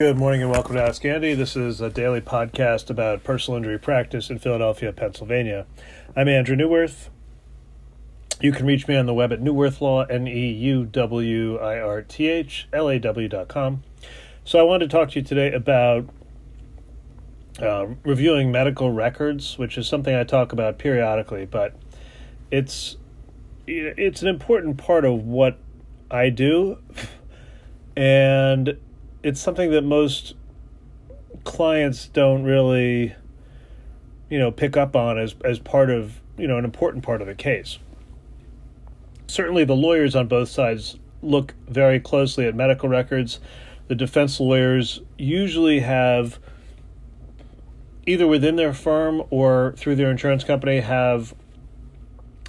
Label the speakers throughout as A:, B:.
A: Good morning and welcome to Ask Andy. This is a daily podcast about personal injury practice in Philadelphia, Pennsylvania. I'm Andrew Neuwirth. You can reach me on the web at Neuwirth N E U W I R T H L A W dot com. So I wanted to talk to you today about uh, reviewing medical records, which is something I talk about periodically, but it's it's an important part of what I do, and it's something that most clients don't really you know pick up on as as part of you know an important part of the case certainly the lawyers on both sides look very closely at medical records the defense lawyers usually have either within their firm or through their insurance company have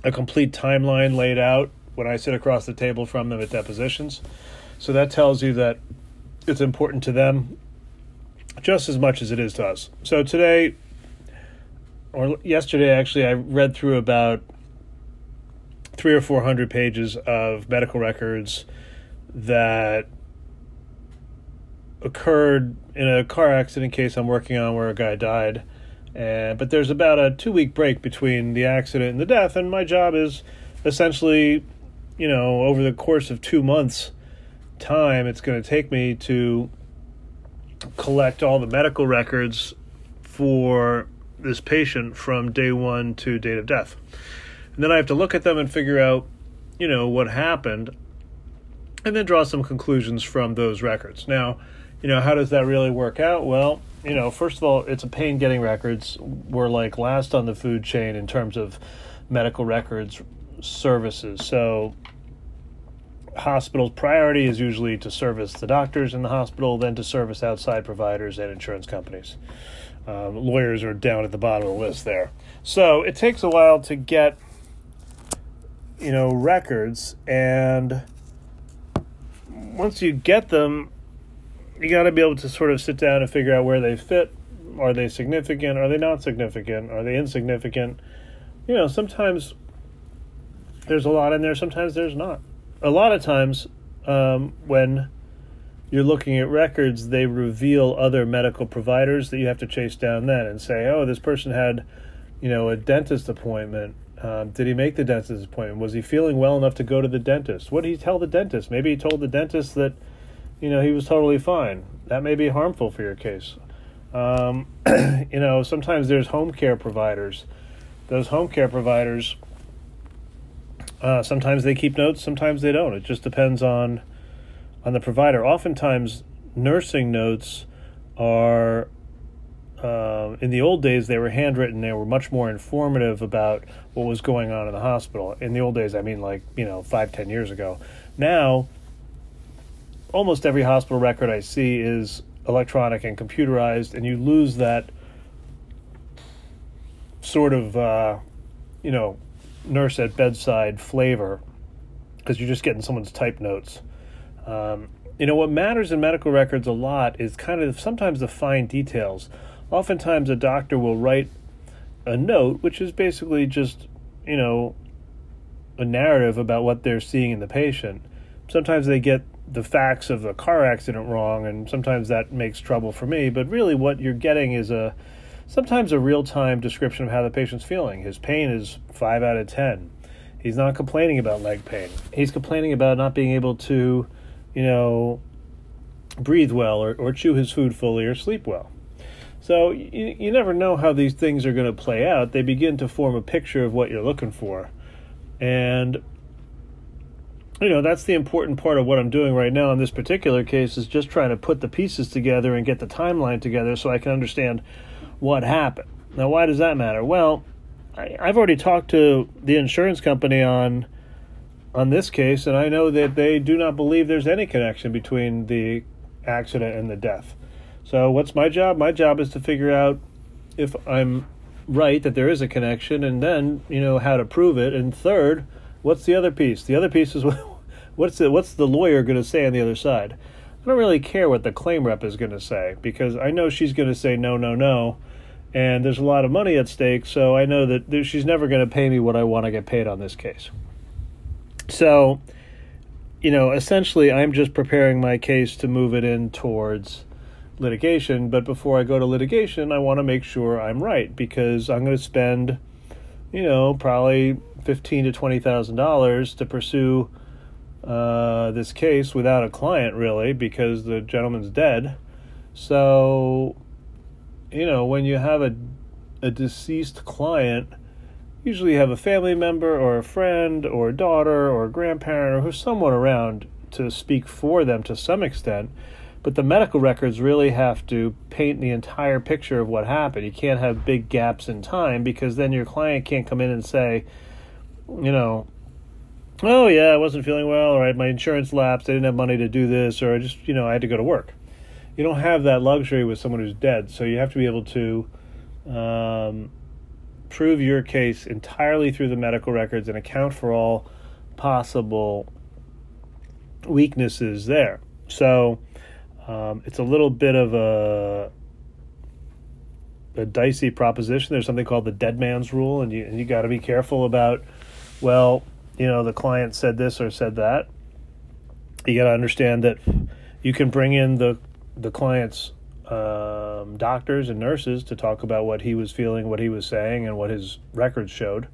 A: a complete timeline laid out when I sit across the table from them at depositions. So that tells you that it's important to them just as much as it is to us. So today, or yesterday actually, I read through about three or four hundred pages of medical records that occurred in a car accident case I'm working on where a guy died. And, but there's about a two week break between the accident and the death, and my job is essentially, you know, over the course of two months, time it's going to take me to collect all the medical records for this patient from day one to date of death. And then I have to look at them and figure out, you know, what happened and then draw some conclusions from those records. Now, you know, how does that really work out? Well, you know, first of all, it's a pain getting records. We're like last on the food chain in terms of medical records services. So, hospital's priority is usually to service the doctors in the hospital, then to service outside providers and insurance companies. Um, lawyers are down at the bottom of the list there. So it takes a while to get, you know, records, and once you get them, you got to be able to sort of sit down and figure out where they fit. Are they significant? Are they not significant? Are they insignificant? You know, sometimes there's a lot in there, sometimes there's not a lot of times um, when you're looking at records, they reveal other medical providers that you have to chase down then and say, oh, this person had, you know, a dentist appointment. Um, did he make the dentist appointment? Was he feeling well enough to go to the dentist? What did he tell the dentist? Maybe he told the dentist that, you know, he was totally fine. That may be harmful for your case. Um, you know, sometimes there's home care providers. Those home care providers uh, sometimes they keep notes, sometimes they don't. It just depends on on the provider. Oftentimes, nursing notes are uh, in the old days they were handwritten. They were much more informative about what was going on in the hospital. In the old days, I mean, like you know, five ten years ago. Now, almost every hospital record I see is electronic and computerized, and you lose that sort of uh, you know nurse at bedside flavor because you're just getting someone's type notes. Um, you know, what matters in medical records a lot is kind of sometimes the fine details. Oftentimes, a doctor will write a note, which is basically just, you know, a narrative about what they're seeing in the patient. Sometimes they get the facts of a car accident wrong, and sometimes that makes trouble for me. But really, what you're getting is a sometimes a real time description of how the patient's feeling. His pain is 5 out of 10. He's not complaining about leg pain. He's complaining about not being able to, you know, breathe well or, or chew his food fully or sleep well. So you, you never know how these things are going to play out. They begin to form a picture of what you're looking for. And you know that's the important part of what I'm doing right now in this particular case is just trying to put the pieces together and get the timeline together so I can understand what happened. Now, why does that matter? Well, I, I've already talked to the insurance company on on this case, and I know that they do not believe there's any connection between the accident and the death. So, what's my job? My job is to figure out if I'm right that there is a connection, and then you know how to prove it. And third, what's the other piece? The other piece is what's the what's the lawyer going to say on the other side? I don't really care what the claim rep is going to say because I know she's going to say no, no, no, and there's a lot of money at stake. So I know that she's never going to pay me what I want to get paid on this case. So, you know, essentially, I'm just preparing my case to move it in towards litigation. But before I go to litigation, I want to make sure I'm right because I'm going to spend, you know, probably fifteen to twenty thousand dollars to pursue uh, this case without a client, really, because the gentleman's dead. So, you know, when you have a a deceased client, usually you have a family member or a friend or a daughter or a grandparent or who's someone around to speak for them to some extent. But the medical records really have to paint the entire picture of what happened. You can't have big gaps in time because then your client can't come in and say, you know, oh yeah, I wasn't feeling well, all right, my insurance lapsed, I didn't have money to do this, or I just, you know, I had to go to work. You don't have that luxury with someone who's dead, so you have to be able to um, prove your case entirely through the medical records and account for all possible weaknesses there. So um, it's a little bit of a a dicey proposition. There's something called the dead man's rule, and you and you got to be careful about. Well, you know, the client said this or said that. You got to understand that you can bring in the the client's um, doctors and nurses to talk about what he was feeling, what he was saying, and what his records showed.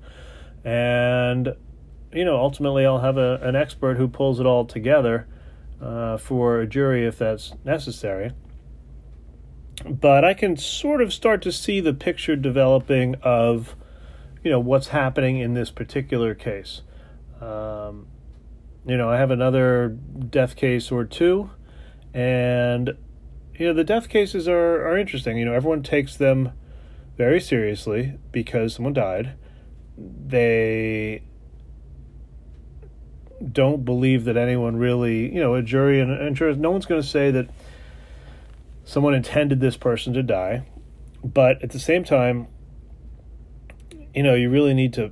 A: And, you know, ultimately I'll have a, an expert who pulls it all together uh, for a jury if that's necessary. But I can sort of start to see the picture developing of, you know, what's happening in this particular case. Um, you know, I have another death case or two, and you know the death cases are are interesting. You know, everyone takes them very seriously because someone died. They don't believe that anyone really, you know, a jury and insurance, no one's going to say that someone intended this person to die. But at the same time, you know, you really need to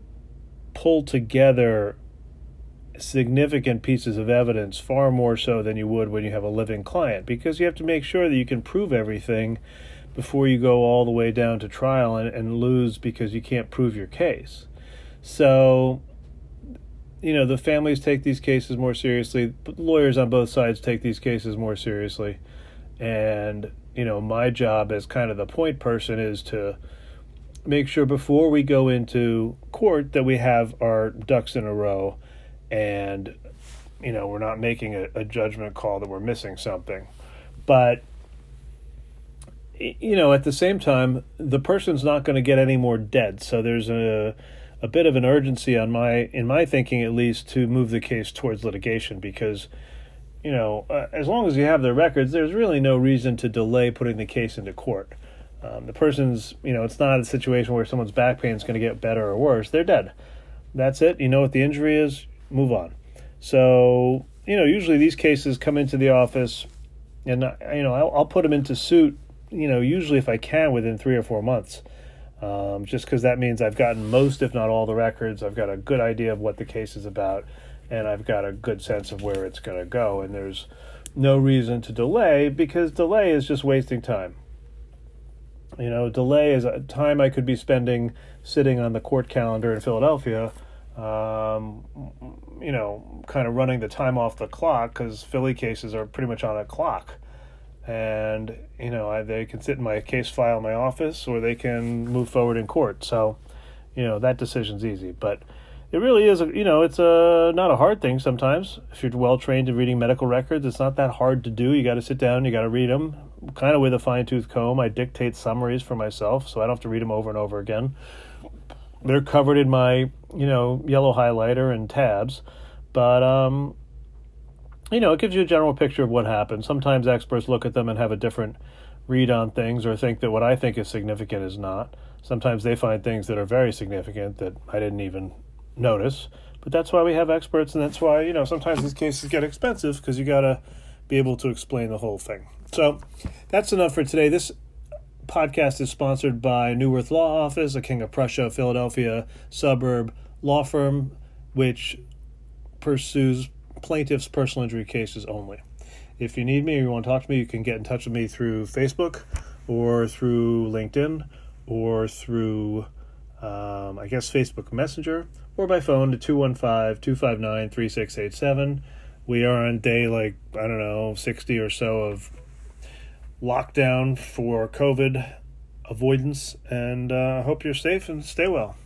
A: pull together significant pieces of evidence, far more so than you would when you have a living client, because you have to make sure that you can prove everything before you go all the way down to trial and, and lose because you can't prove your case. So, you know, the families take these cases more seriously, lawyers on both sides take these cases more seriously. And, you know, my job as kind of the point person is to make sure before we go into court that we have our ducks in a row and you know we're not making a, a judgment call that we're missing something. But you know at the same time the person's not going to get any more dead. So there's a a bit of an urgency on my in my thinking at least to move the case towards litigation because you know uh, as long as you have their records there's really no reason to delay putting the case into court. Um, the person's you know it's not a situation where someone's back pain is going to get better or worse. They're dead. That's it. You know what the injury is move on. So, you know, usually these cases come into the office and, you know, I'll, I'll put them into suit, you know, usually if I can within three or four months. Um, just because that means I've gotten most, if not all, the records. I've got a good idea of what the case is about, and I've got a good sense of where it's going to go. And there's no reason to delay because delay is just wasting time. You know, delay is a time I could be spending sitting on the court calendar in Philadelphia um, you know, kind of running the time off the clock because Philly cases are pretty much on a clock. And, you know, I, they can sit in my case file in my office or they can move forward in court. So, you know, that decision's easy. But it really is, a, you know, it's a, not a hard thing sometimes. If you're well trained in reading medical records, it's not that hard to do. You got to sit down, you got to read them kind of with a fine tooth comb. I dictate summaries for myself so I don't have to read them over and over again they're covered in my you know yellow highlighter and tabs. But um you know it gives you a general picture of what happened. Sometimes experts look at them and have a different read on things or think that what i think is significant is not. Sometimes they find things that are very significant that i didn't even notice. But that's why we have experts and that's why you know sometimes these cases get expensive because you got to be able to explain the whole thing. So that's enough for today. This podcast is sponsored by Neuwirth Law Office, a King of Prussia, Philadelphia suburb law firm, which pursues plaintiffs' personal injury cases only. If you need me or you want to talk to me, you can get in touch with me through Facebook or through LinkedIn or through, um, I guess, Facebook Messenger or by phone to 215 259 3687. We are on day like, I don't know, 60 or so of lockdown for COVID avoidance. And uh, I hope you're safe and stay well.